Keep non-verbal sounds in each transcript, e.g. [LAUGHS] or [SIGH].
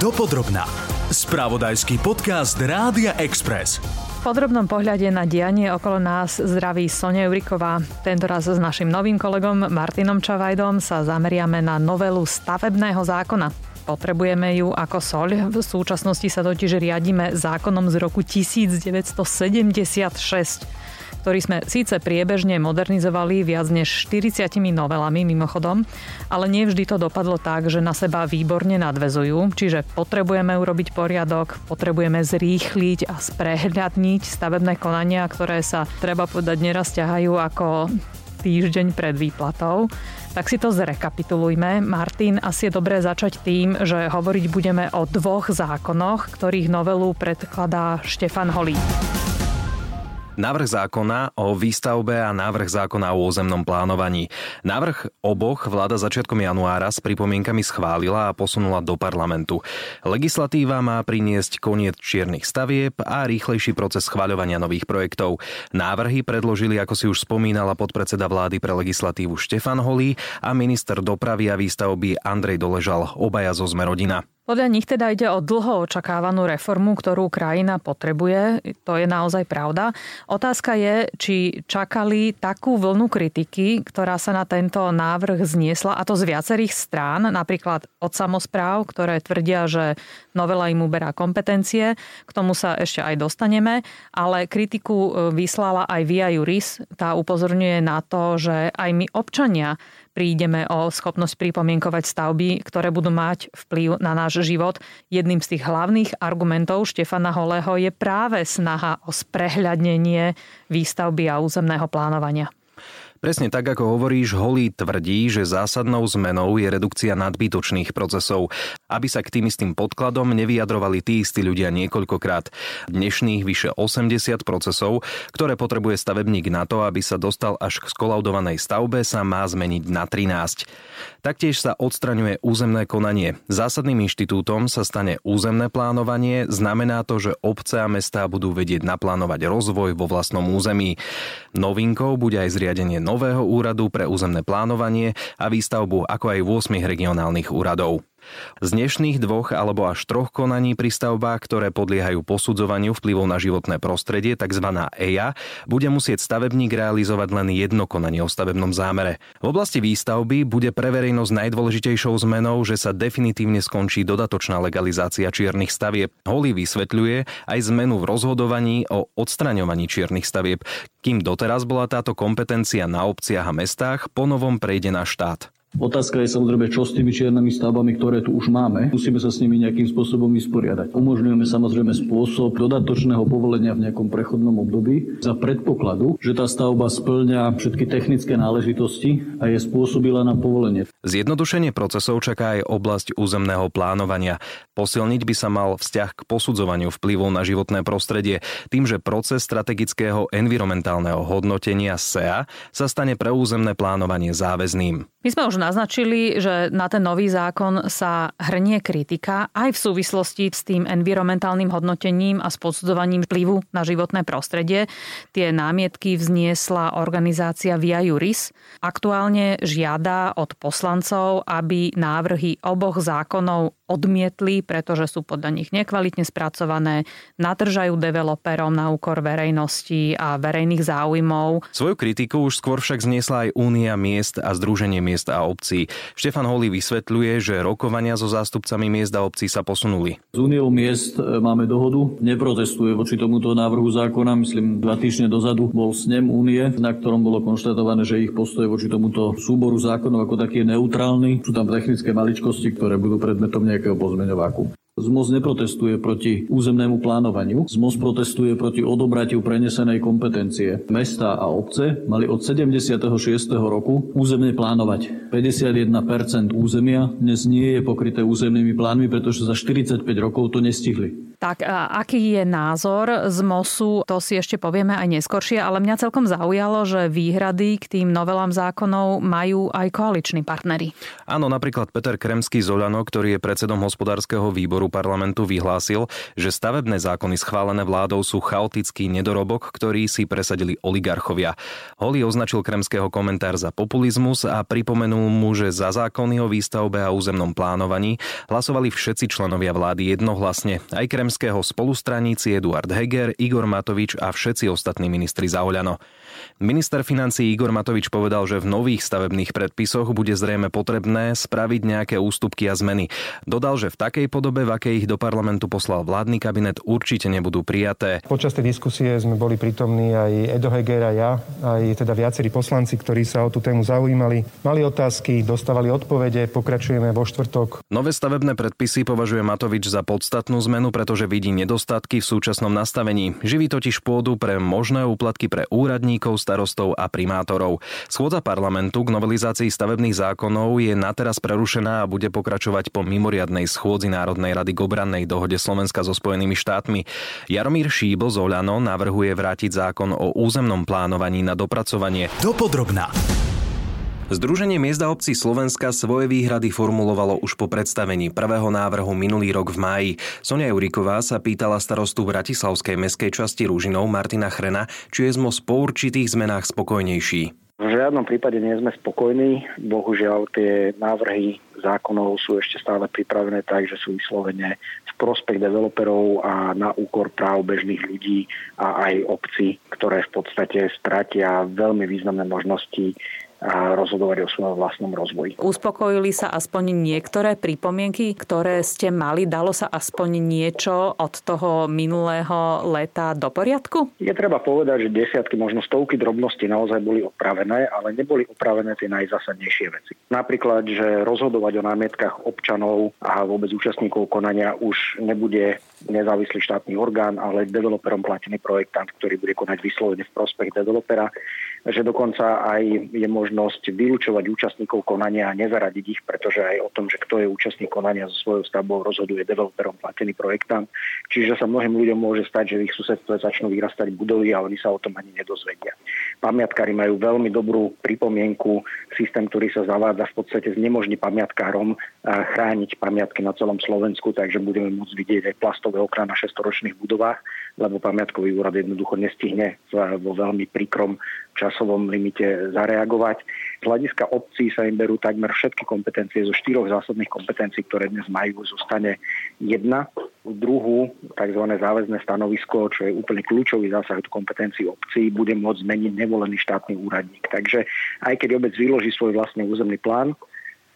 Dopodrobná. Spravodajský podcast Rádia Express. V podrobnom pohľade na dianie okolo nás zdraví Sonia Juriková. Tentoraz s našim novým kolegom Martinom Čavajdom sa zameriame na novelu stavebného zákona. Potrebujeme ju ako soľ. V súčasnosti sa totiž riadíme zákonom z roku 1976 ktorý sme síce priebežne modernizovali viac než 40 novelami mimochodom, ale nie vždy to dopadlo tak, že na seba výborne nadvezujú, čiže potrebujeme urobiť poriadok, potrebujeme zrýchliť a sprehľadniť stavebné konania, ktoré sa, treba povedať, neraz ťahajú ako týždeň pred výplatou. Tak si to zrekapitulujme. Martin, asi je dobré začať tým, že hovoriť budeme o dvoch zákonoch, ktorých novelu predkladá Štefan Holý. Návrh zákona o výstavbe a návrh zákona o územnom plánovaní. Návrh oboch vláda začiatkom januára s pripomienkami schválila a posunula do parlamentu. Legislatíva má priniesť koniec čiernych stavieb a rýchlejší proces schváľovania nových projektov. Návrhy predložili, ako si už spomínala, podpredseda vlády pre legislatívu Štefan Holý a minister dopravy a výstavby Andrej Doležal, obaja zo Zmerodina. Podľa nich teda ide o dlho očakávanú reformu, ktorú krajina potrebuje. To je naozaj pravda. Otázka je, či čakali takú vlnu kritiky, ktorá sa na tento návrh zniesla, a to z viacerých strán, napríklad od samozpráv, ktoré tvrdia, že novela im uberá kompetencie. K tomu sa ešte aj dostaneme, ale kritiku e, vyslala aj Via Juris. Tá upozorňuje na to, že aj my občania prídeme o schopnosť pripomienkovať stavby, ktoré budú mať vplyv na náš život. Jedným z tých hlavných argumentov Štefana Holého je práve snaha o sprehľadnenie výstavby a územného plánovania. Presne tak, ako hovoríš, Holý tvrdí, že zásadnou zmenou je redukcia nadbytočných procesov, aby sa k tým istým podkladom nevyjadrovali tí istí ľudia niekoľkokrát. Dnešných vyše 80 procesov, ktoré potrebuje stavebník na to, aby sa dostal až k skolaudovanej stavbe, sa má zmeniť na 13. Taktiež sa odstraňuje územné konanie. Zásadným inštitútom sa stane územné plánovanie, znamená to, že obce a mestá budú vedieť naplánovať rozvoj vo vlastnom území. Novinkou bude aj zriadenie nového úradu pre územné plánovanie a výstavbu ako aj 8 regionálnych úradov. Z dnešných dvoch alebo až troch konaní pri stavbách, ktoré podliehajú posudzovaniu vplyvov na životné prostredie, tzv. EIA, bude musieť stavebník realizovať len jedno konanie o stavebnom zámere. V oblasti výstavby bude pre verejnosť najdôležitejšou zmenou, že sa definitívne skončí dodatočná legalizácia čiernych stavieb. Holly vysvetľuje aj zmenu v rozhodovaní o odstraňovaní čiernych stavieb. Kým doteraz bola táto kompetencia na obciach a mestách, ponovom prejde na štát. Otázka je samozrejme, čo s tými čiernymi stavbami, ktoré tu už máme. Musíme sa s nimi nejakým spôsobom vysporiadať. Umožňujeme samozrejme spôsob dodatočného povolenia v nejakom prechodnom období za predpokladu, že tá stavba splňa všetky technické náležitosti a je spôsobila na povolenie. Zjednodušenie procesov čaká aj oblasť územného plánovania. Posilniť by sa mal vzťah k posudzovaniu vplyvov na životné prostredie tým, že proces strategického environmentálneho hodnotenia SEA sa stane pre územné plánovanie záväzným. My sme už naznačili, že na ten nový zákon sa hrnie kritika aj v súvislosti s tým environmentálnym hodnotením a s vplyvu na životné prostredie. Tie námietky vzniesla organizácia Via Juris. Aktuálne žiada od poslancov, aby návrhy oboch zákonov odmietli, pretože sú podľa nich nekvalitne spracované, natržajú developerom na úkor verejnosti a verejných záujmov. Svoju kritiku už skôr však zniesla aj Únia miest a Združenie miest a obcí. Štefan Holý vysvetľuje, že rokovania so zástupcami miest a obcí sa posunuli. Z Úniou miest e, máme dohodu, neprotestuje voči tomuto návrhu zákona. Myslím, dva týždne dozadu bol snem Únie, na ktorom bolo konštatované, že ich postoj voči tomuto súboru zákonov ako taký je neutrálny. Sú tam technické maličkosti, ktoré budú predmetom nejakého pozmeňováku. ZMOS neprotestuje proti územnému plánovaniu. ZMOS protestuje proti odobratiu prenesenej kompetencie. Mesta a obce mali od 76. roku územne plánovať. 51% územia dnes nie je pokryté územnými plánmi, pretože za 45 rokov to nestihli. Tak aký je názor z MOSu, to si ešte povieme aj neskôršie, ale mňa celkom zaujalo, že výhrady k tým novelám zákonov majú aj koaliční partnery. Áno, napríklad Peter Kremský z Olano, ktorý je predsedom hospodárskeho výboru parlamentu, vyhlásil, že stavebné zákony schválené vládou sú chaotický nedorobok, ktorý si presadili oligarchovia. Holý označil Kremského komentár za populizmus a pripomenul mu, že za zákony o výstavbe a územnom plánovaní hlasovali všetci členovia vlády jednohlasne. Aj kremského spolustraníci Eduard Heger, Igor Matovič a všetci ostatní ministri za Oľano. Minister financí Igor Matovič povedal, že v nových stavebných predpisoch bude zrejme potrebné spraviť nejaké ústupky a zmeny. Dodal, že v takej podobe, v akej ich do parlamentu poslal vládny kabinet, určite nebudú prijaté. Počas tej diskusie sme boli prítomní aj Edo Heger a ja, aj teda viacerí poslanci, ktorí sa o tú tému zaujímali. Mali otázky, dostávali odpovede, pokračujeme vo štvrtok. Nové stavebné predpisy považuje Matovič za podstatnú zmenu, pretože vidí nedostatky v súčasnom nastavení. Živí totiž pôdu pre možné úplatky pre úradníkov hejtmanov, starostov a primátorov. Schôdza parlamentu k novelizácii stavebných zákonov je nateraz prerušená a bude pokračovať po mimoriadnej schôdzi Národnej rady k obrannej dohode Slovenska so Spojenými štátmi. Jaromír Šíbl z Oľano navrhuje vrátiť zákon o územnom plánovaní na dopracovanie. Dopodrobná. Združenie miest a obcí Slovenska svoje výhrady formulovalo už po predstavení prvého návrhu minulý rok v máji. Sonia Juriková sa pýtala starostu Bratislavskej meskej časti Rúžinov Martina Chrena, či je ZMOS po určitých zmenách spokojnejší. V žiadnom prípade nie sme spokojní. Bohužiaľ tie návrhy zákonov sú ešte stále pripravené tak, že sú vyslovene v prospech developerov a na úkor práv bežných ľudí a aj obcí, ktoré v podstate stratia veľmi významné možnosti a rozhodovať o svojom vlastnom rozvoji. Uspokojili sa aspoň niektoré pripomienky, ktoré ste mali? Dalo sa aspoň niečo od toho minulého leta do poriadku? Je treba povedať, že desiatky, možno stovky drobností naozaj boli opravené, ale neboli opravené tie najzásadnejšie veci. Napríklad, že rozhodovať o námietkach občanov a vôbec účastníkov konania už nebude nezávislý štátny orgán, ale developerom platený projektant, ktorý bude konať vyslovene v prospech developera že dokonca aj je možnosť vylúčovať účastníkov konania a nezaradiť ich, pretože aj o tom, že kto je účastník konania so svojou stavbou, rozhoduje developerom platený projektant. Čiže sa mnohým ľuďom môže stať, že v ich susedstve začnú vyrastať budovy a oni sa o tom ani nedozvedia. Pamiatkári majú veľmi dobrú pripomienku. Systém, ktorý sa zavádza v podstate znemožní pamiatkárom chrániť pamiatky na celom Slovensku, takže budeme môcť vidieť aj plastové okná na šestoročných budovách, lebo pamiatkový úrad jednoducho nestihne vo veľmi príkrom časovom limite zareagovať. Z hľadiska obcí sa im berú takmer všetky kompetencie zo štyroch zásadných kompetencií, ktoré dnes majú. Zostane jedna, druhú, tzv. záväzné stanovisko, čo je úplne kľúčový zásah do kompetencií obcí, bude môcť zmeniť nevolený štátny úradník. Takže aj keď obec vyloží svoj vlastný územný plán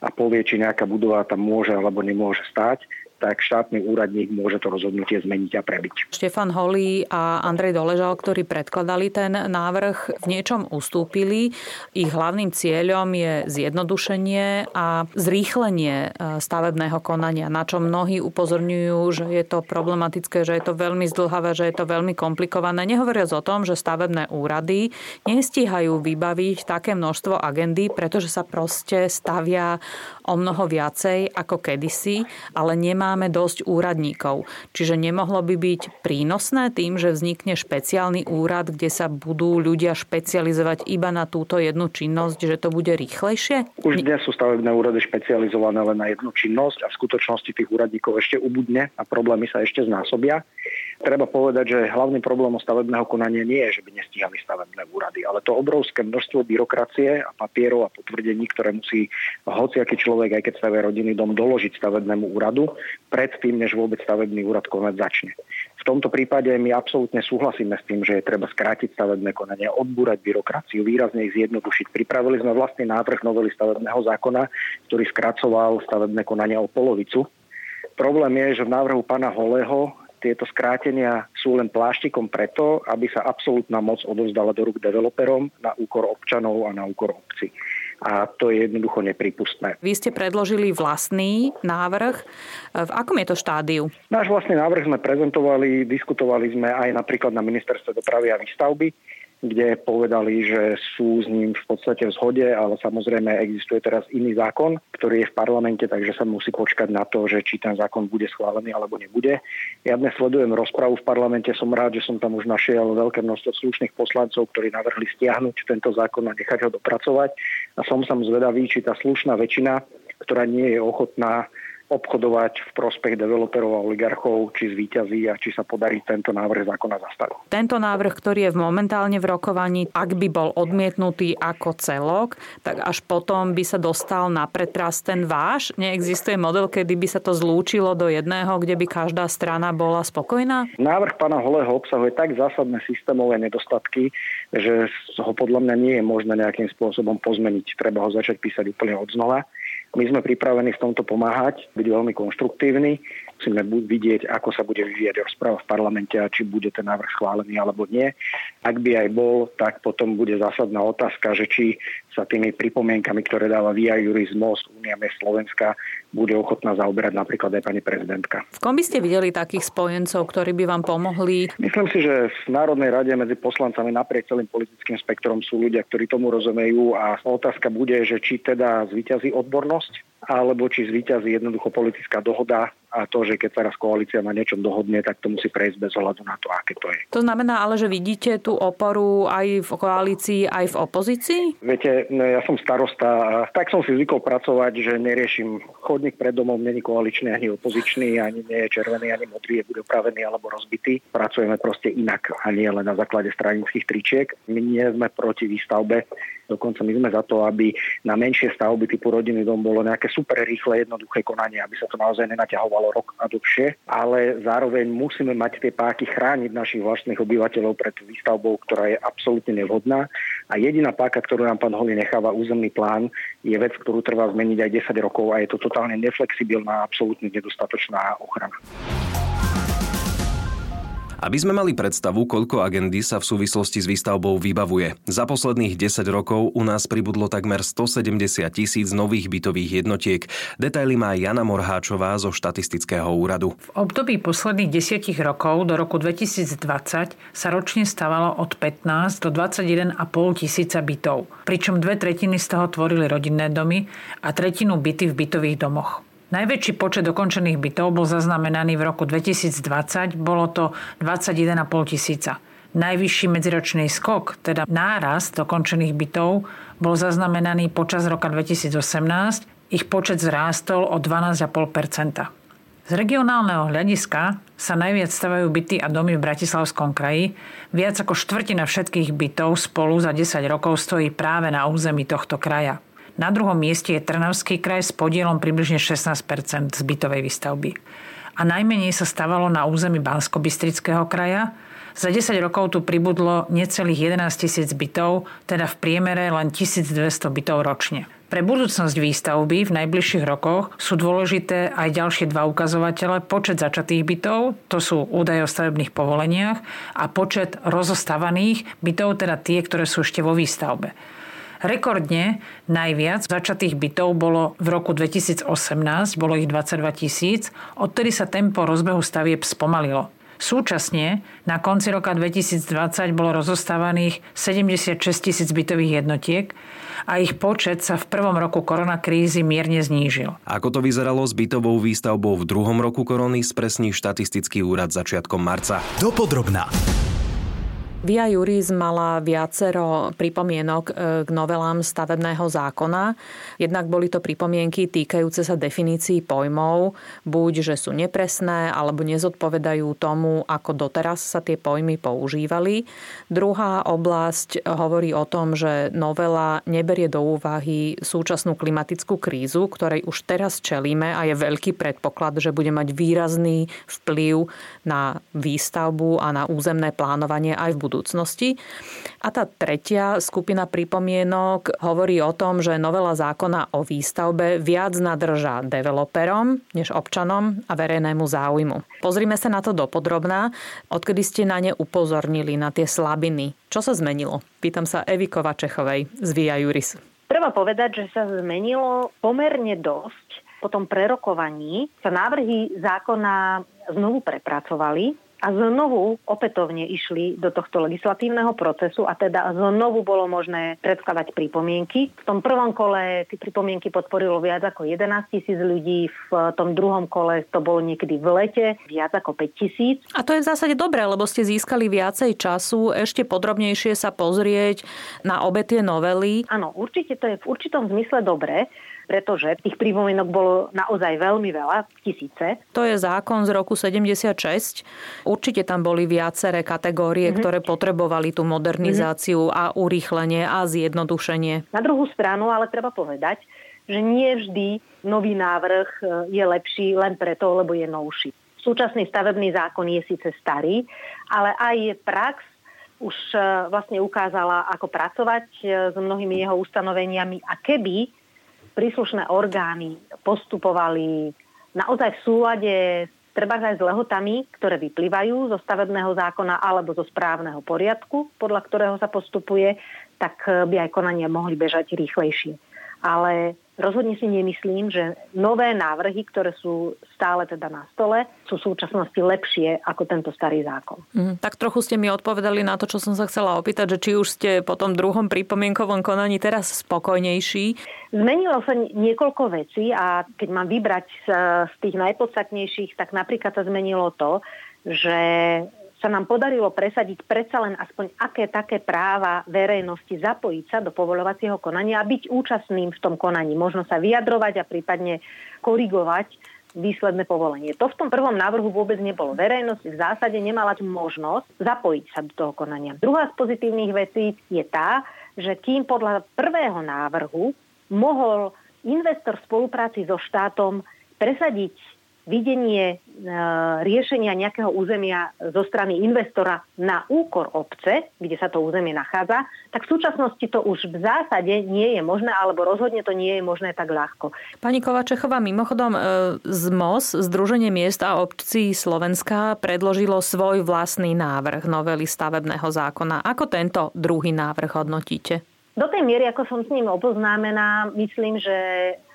a povie, či nejaká budova tam môže alebo nemôže stáť, tak štátny úradník môže to rozhodnutie zmeniť a prebiť. Štefan Holý a Andrej Doležal, ktorí predkladali ten návrh, v niečom ustúpili. Ich hlavným cieľom je zjednodušenie a zrýchlenie e, stavebného konania, na čo mnohí upozorňujú, že je to problematické, že je to veľmi zdlhavé, že je to veľmi komplikované. Nehovoriac o tom, že stavebné úrady nestíhajú vybaviť také množstvo agendy, pretože sa proste stavia o mnoho viacej ako kedysi, ale nemá nemáme dosť úradníkov. Čiže nemohlo by byť prínosné tým, že vznikne špeciálny úrad, kde sa budú ľudia špecializovať iba na túto jednu činnosť, že to bude rýchlejšie? Už dnes sú stavebné úrady špecializované len na jednu činnosť a v skutočnosti tých úradníkov ešte ubudne a problémy sa ešte znásobia. Treba povedať, že hlavným problémom stavebného konania nie je, že by nestíhali stavebné úrady, ale to obrovské množstvo byrokracie a papierov a potvrdení, ktoré musí hociaký človek, aj keď stavia rodinný dom, doložiť stavebnému úradu, predtým, než vôbec stavebný úrad konať začne. V tomto prípade my absolútne súhlasíme s tým, že je treba skrátiť stavebné konanie, odbúrať byrokraciu, výrazne ich zjednodušiť. Pripravili sme vlastný návrh novely stavebného zákona, ktorý skracoval stavebné konania o polovicu. Problém je, že v návrhu pána Holého tieto skrátenia sú len pláštikom preto, aby sa absolútna moc odovzdala do rúk developerom na úkor občanov a na úkor obci a to je jednoducho nepripustné. Vy ste predložili vlastný návrh. V akom je to štádiu? Náš vlastný návrh sme prezentovali, diskutovali sme aj napríklad na ministerstve dopravy a výstavby. Kde povedali, že sú s ním v podstate v zhode, ale samozrejme existuje teraz iný zákon, ktorý je v parlamente, takže sa musí počkať na to, že či ten zákon bude schválený alebo nebude. Ja dnes sledujem rozpravu v parlamente, som rád, že som tam už našiel veľké množstvo slušných poslancov, ktorí navrhli stiahnuť tento zákon a nechať ho dopracovať. A som sam zvedavý, či tá slušná väčšina, ktorá nie je ochotná obchodovať v prospech developerov a oligarchov, či zvíťazí a či sa podarí tento návrh zákona zastaviť. Tento návrh, ktorý je momentálne v rokovaní, ak by bol odmietnutý ako celok, tak až potom by sa dostal na pretras ten váš. Neexistuje model, kedy by sa to zlúčilo do jedného, kde by každá strana bola spokojná? Návrh pána Holého obsahuje tak zásadné systémové nedostatky, že ho podľa mňa nie je možné nejakým spôsobom pozmeniť. Treba ho začať písať úplne od znova. My sme pripravení v tomto pomáhať, byť veľmi konštruktívni. Musíme vidieť, ako sa bude vyvíjať rozpráva v parlamente a či bude ten návrh schválený alebo nie. Ak by aj bol, tak potom bude zásadná otázka, že či sa tými pripomienkami, ktoré dáva Via Juris Most, Mest Slovenska, bude ochotná zaoberať napríklad aj pani prezidentka. V kom by ste videli takých spojencov, ktorí by vám pomohli? Myslím si, že v Národnej rade medzi poslancami naprieč celým politickým spektrom sú ľudia, ktorí tomu rozumejú a otázka bude, že či teda zvíťazí odbornosť alebo či zvíťazí jednoducho politická dohoda a to, že keď sa raz koalícia na niečom dohodne, tak to musí prejsť bez ohľadu na to, aké to je. To znamená ale, že vidíte tú oporu aj v koalícii, aj v opozícii? Viete, no ja som starosta a tak som si zvykol pracovať, že neriešim chodník pred domom, není koaličný ani opozičný, ani nie je červený, ani modrý, je bude upravený alebo rozbitý. Pracujeme proste inak a nie len na základe stranických tričiek. My nie sme proti výstavbe, dokonca my sme za to, aby na menšie stavby typu rodinný dom bolo nejaké super rýchle, jednoduché konanie, aby sa to naozaj nenaťahovalo rok a dlhšie, ale zároveň musíme mať tie páky chrániť našich vlastných obyvateľov pred výstavbou, ktorá je absolútne nevhodná. A jediná páka, ktorú nám pán Holý necháva územný plán, je vec, ktorú trvá zmeniť aj 10 rokov a je to totálne neflexibilná, absolútne nedostatočná ochrana. Aby sme mali predstavu, koľko agendy sa v súvislosti s výstavbou vybavuje. Za posledných 10 rokov u nás pribudlo takmer 170 tisíc nových bytových jednotiek. Detaily má Jana Morháčová zo štatistického úradu. V období posledných 10 rokov do roku 2020 sa ročne stavalo od 15 do 21,5 tisíca bytov, pričom dve tretiny z toho tvorili rodinné domy a tretinu byty v bytových domoch. Najväčší počet dokončených bytov bol zaznamenaný v roku 2020, bolo to 21,5 tisíca. Najvyšší medziročný skok, teda nárast dokončených bytov, bol zaznamenaný počas roka 2018. Ich počet zrástol o 12,5% Z regionálneho hľadiska sa najviac stavajú byty a domy v Bratislavskom kraji. Viac ako štvrtina všetkých bytov spolu za 10 rokov stojí práve na území tohto kraja. Na druhom mieste je Trnavský kraj s podielom približne 16% zbytovej výstavby. A najmenej sa stavalo na území bansko kraja. Za 10 rokov tu pribudlo necelých 11 tisíc bytov, teda v priemere len 1200 bytov ročne. Pre budúcnosť výstavby v najbližších rokoch sú dôležité aj ďalšie dva ukazovatele. Počet začatých bytov, to sú údaje o stavebných povoleniach, a počet rozostavaných bytov, teda tie, ktoré sú ešte vo výstavbe. Rekordne najviac začatých bytov bolo v roku 2018, bolo ich 22 tisíc, odtedy sa tempo rozbehu stavieb spomalilo. Súčasne na konci roka 2020 bolo rozostávaných 76 tisíc bytových jednotiek a ich počet sa v prvom roku koronakrízy mierne znížil. Ako to vyzeralo s bytovou výstavbou v druhom roku korony, spresní štatistický úrad začiatkom marca. Dopodrobná. Via Juris mala viacero pripomienok e, k novelám stavebného zákona. Jednak boli to pripomienky týkajúce sa definícií pojmov, buď že sú nepresné, alebo nezodpovedajú tomu, ako doteraz sa tie pojmy používali. Druhá oblasť hovorí o tom, že novela neberie do úvahy súčasnú klimatickú krízu, ktorej už teraz čelíme a je veľký predpoklad, že bude mať výrazný vplyv na výstavbu a na územné plánovanie aj v budúcnosti budúcnosti. A tá tretia skupina pripomienok hovorí o tom, že novela zákona o výstavbe viac nadrža developerom než občanom a verejnému záujmu. Pozrime sa na to dopodrobná. Odkedy ste na ne upozornili, na tie slabiny? Čo sa zmenilo? Pýtam sa Evy Kovačechovej z Via Juris. Treba povedať, že sa zmenilo pomerne dosť. Po tom prerokovaní sa návrhy zákona znovu prepracovali a znovu opätovne išli do tohto legislatívneho procesu a teda znovu bolo možné predkladať pripomienky. V tom prvom kole tie pripomienky podporilo viac ako 11 tisíc ľudí, v tom druhom kole to bolo niekedy v lete viac ako 5 tisíc. A to je v zásade dobré, lebo ste získali viacej času ešte podrobnejšie sa pozrieť na obe tie novely. Áno, určite to je v určitom zmysle dobré, pretože tých pripomienok bolo naozaj veľmi veľa, tisíce. To je zákon z roku 76. Určite tam boli viaceré kategórie, mm-hmm. ktoré potrebovali tú modernizáciu mm-hmm. a urýchlenie a zjednodušenie. Na druhú stranu ale treba povedať, že nie vždy nový návrh e, je lepší len preto, lebo je novší. Súčasný stavebný zákon je síce starý, ale aj prax už e, vlastne ukázala, ako pracovať e, s mnohými jeho ustanoveniami a keby príslušné orgány postupovali naozaj v súlade treba aj s lehotami, ktoré vyplývajú zo stavebného zákona alebo zo správneho poriadku, podľa ktorého sa postupuje, tak by aj konania mohli bežať rýchlejšie. Ale Rozhodne si nemyslím, že nové návrhy, ktoré sú stále teda na stole, sú v súčasnosti lepšie ako tento starý zákon. Mm, tak trochu ste mi odpovedali na to, čo som sa chcela opýtať, že či už ste po tom druhom pripomienkovom konaní teraz spokojnejší. Zmenilo sa niekoľko vecí a keď mám vybrať z, z tých najpodstatnejších, tak napríklad sa zmenilo to, že sa nám podarilo presadiť predsa len aspoň aké také práva verejnosti zapojiť sa do povolovacieho konania a byť účastným v tom konaní. Možno sa vyjadrovať a prípadne korigovať výsledné povolenie. To v tom prvom návrhu vôbec nebolo. Verejnosť v zásade nemala možnosť zapojiť sa do toho konania. Druhá z pozitívnych vecí je tá, že kým podľa prvého návrhu mohol investor v spolupráci so štátom presadiť videnie e, riešenia nejakého územia zo strany investora na úkor obce, kde sa to územie nachádza, tak v súčasnosti to už v zásade nie je možné, alebo rozhodne to nie je možné tak ľahko. Pani Kovačechová, mimochodom e, z MOS, Združenie miest a obcí Slovenska, predložilo svoj vlastný návrh novely stavebného zákona. Ako tento druhý návrh hodnotíte? Do tej miery, ako som s ním oboznámená, myslím, že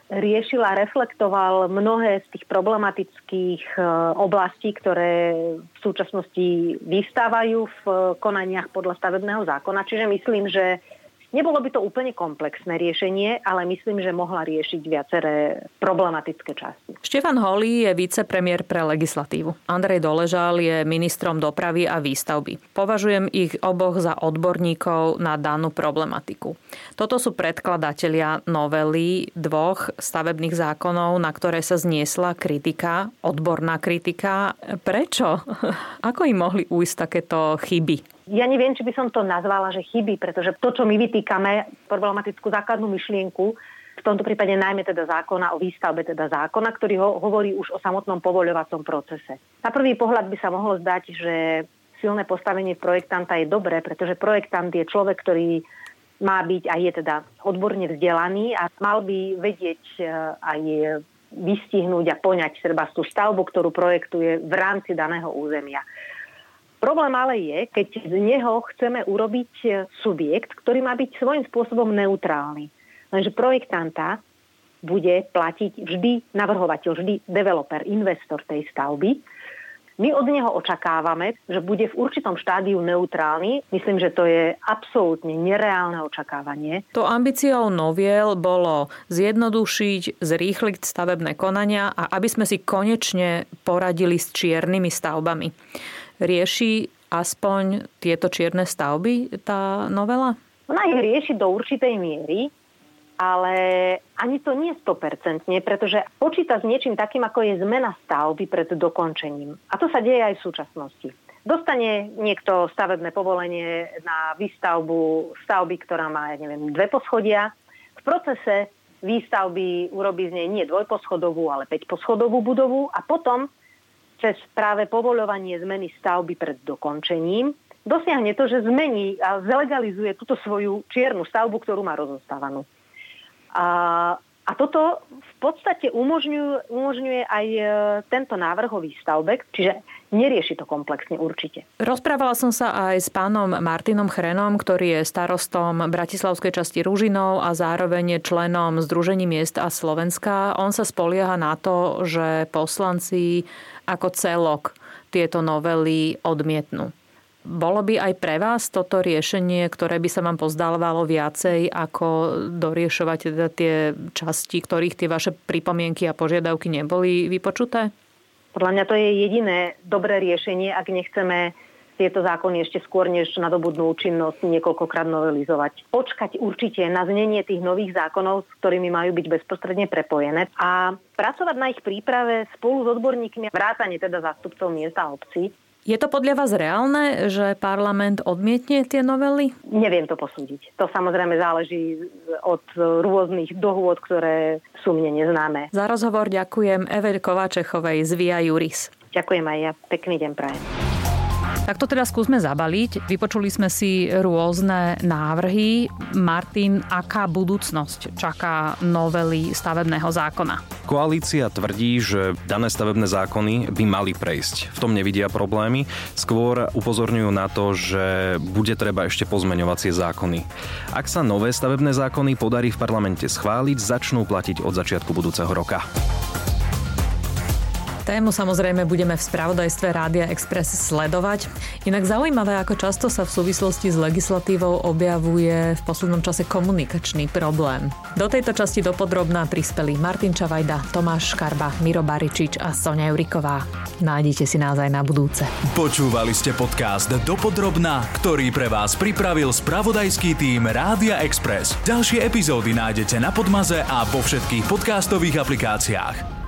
riešil a reflektoval mnohé z tých problematických e, oblastí, ktoré v súčasnosti vystávajú v konaniach podľa stavebného zákona. Čiže myslím, že Nebolo by to úplne komplexné riešenie, ale myslím, že mohla riešiť viaceré problematické časti. Štefan Holý je vicepremiér pre legislatívu. Andrej Doležal je ministrom dopravy a výstavby. Považujem ich oboch za odborníkov na danú problematiku. Toto sú predkladatelia novely dvoch stavebných zákonov, na ktoré sa zniesla kritika, odborná kritika. Prečo? [LAUGHS] Ako im mohli ujsť takéto chyby? Ja neviem, či by som to nazvala, že chyby, pretože to, čo my vytýkame, problematickú základnú myšlienku, v tomto prípade najmä teda zákona o výstavbe, teda zákona, ktorý ho, hovorí už o samotnom povoľovacom procese. Na prvý pohľad by sa mohlo zdať, že silné postavenie projektanta je dobré, pretože projektant je človek, ktorý má byť a je teda odborne vzdelaný a mal by vedieť e, aj vystihnúť a poňať treba tú stavbu, ktorú projektuje v rámci daného územia. Problém ale je, keď z neho chceme urobiť e, subjekt, ktorý má byť svojím spôsobom neutrálny. Lenže projektanta bude platiť vždy navrhovateľ, vždy developer, investor tej stavby. My od neho očakávame, že bude v určitom štádiu neutrálny. Myslím, že to je absolútne nereálne očakávanie. To ambíciou noviel bolo zjednodušiť, zrýchliť stavebné konania a aby sme si konečne poradili s čiernymi stavbami. Rieši aspoň tieto čierne stavby tá novela? Ona ich rieši do určitej miery, ale ani to nie 100%, pretože počíta s niečím takým, ako je zmena stavby pred dokončením. A to sa deje aj v súčasnosti. Dostane niekto stavebné povolenie na výstavbu stavby, ktorá má, ja neviem, dve poschodia. V procese výstavby urobí z nej nie dvojposchodovú, ale päťposchodovú budovu a potom cez práve povoľovanie zmeny stavby pred dokončením dosiahne to, že zmení a zlegalizuje túto svoju čiernu stavbu, ktorú má rozostávanú. A, a toto v podstate umožňuje, umožňuje aj e, tento návrh o výstavbe, čiže nerieši to komplexne určite. Rozprávala som sa aj s pánom Martinom Chrenom, ktorý je starostom Bratislavskej časti Ružinov a zároveň je členom Združení miest a Slovenska. On sa spolieha na to, že poslanci ako celok tieto novely odmietnú. Bolo by aj pre vás toto riešenie, ktoré by sa vám pozdávalo viacej, ako doriešovať teda tie časti, ktorých tie vaše pripomienky a požiadavky neboli vypočuté? Podľa mňa to je jediné dobré riešenie, ak nechceme tieto zákony ešte skôr, než nadobudnú účinnosť niekoľkokrát novelizovať. Počkať určite na znenie tých nových zákonov, s ktorými majú byť bezprostredne prepojené a pracovať na ich príprave spolu s odborníkmi, vrátane teda zástupcov miesta a obcí, je to podľa vás reálne, že parlament odmietne tie novely? Neviem to posúdiť. To samozrejme záleží od rôznych dohôd, ktoré sú mne neznáme. Za rozhovor ďakujem Eve Kovačechovej z Via Juris. Ďakujem aj ja. Pekný deň prajem. Tak to teda skúsme zabaliť. Vypočuli sme si rôzne návrhy. Martin, aká budúcnosť čaká novely stavebného zákona? Koalícia tvrdí, že dané stavebné zákony by mali prejsť. V tom nevidia problémy. Skôr upozorňujú na to, že bude treba ešte pozmeňovacie zákony. Ak sa nové stavebné zákony podarí v parlamente schváliť, začnú platiť od začiatku budúceho roka. Tému samozrejme budeme v spravodajstve Rádia Express sledovať. Inak zaujímavé, ako často sa v súvislosti s legislatívou objavuje v poslednom čase komunikačný problém. Do tejto časti dopodrobná prispeli Martin Čavajda, Tomáš Škarba, Miro Baričič a Sonia Juriková. Nájdite si nás aj na budúce. Počúvali ste podcast Dopodrobná, ktorý pre vás pripravil spravodajský tým Rádia Express. Ďalšie epizódy nájdete na Podmaze a vo všetkých podcastových aplikáciách.